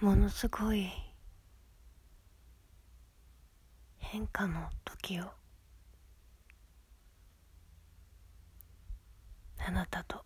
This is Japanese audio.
ものすごい変化の時をあなたと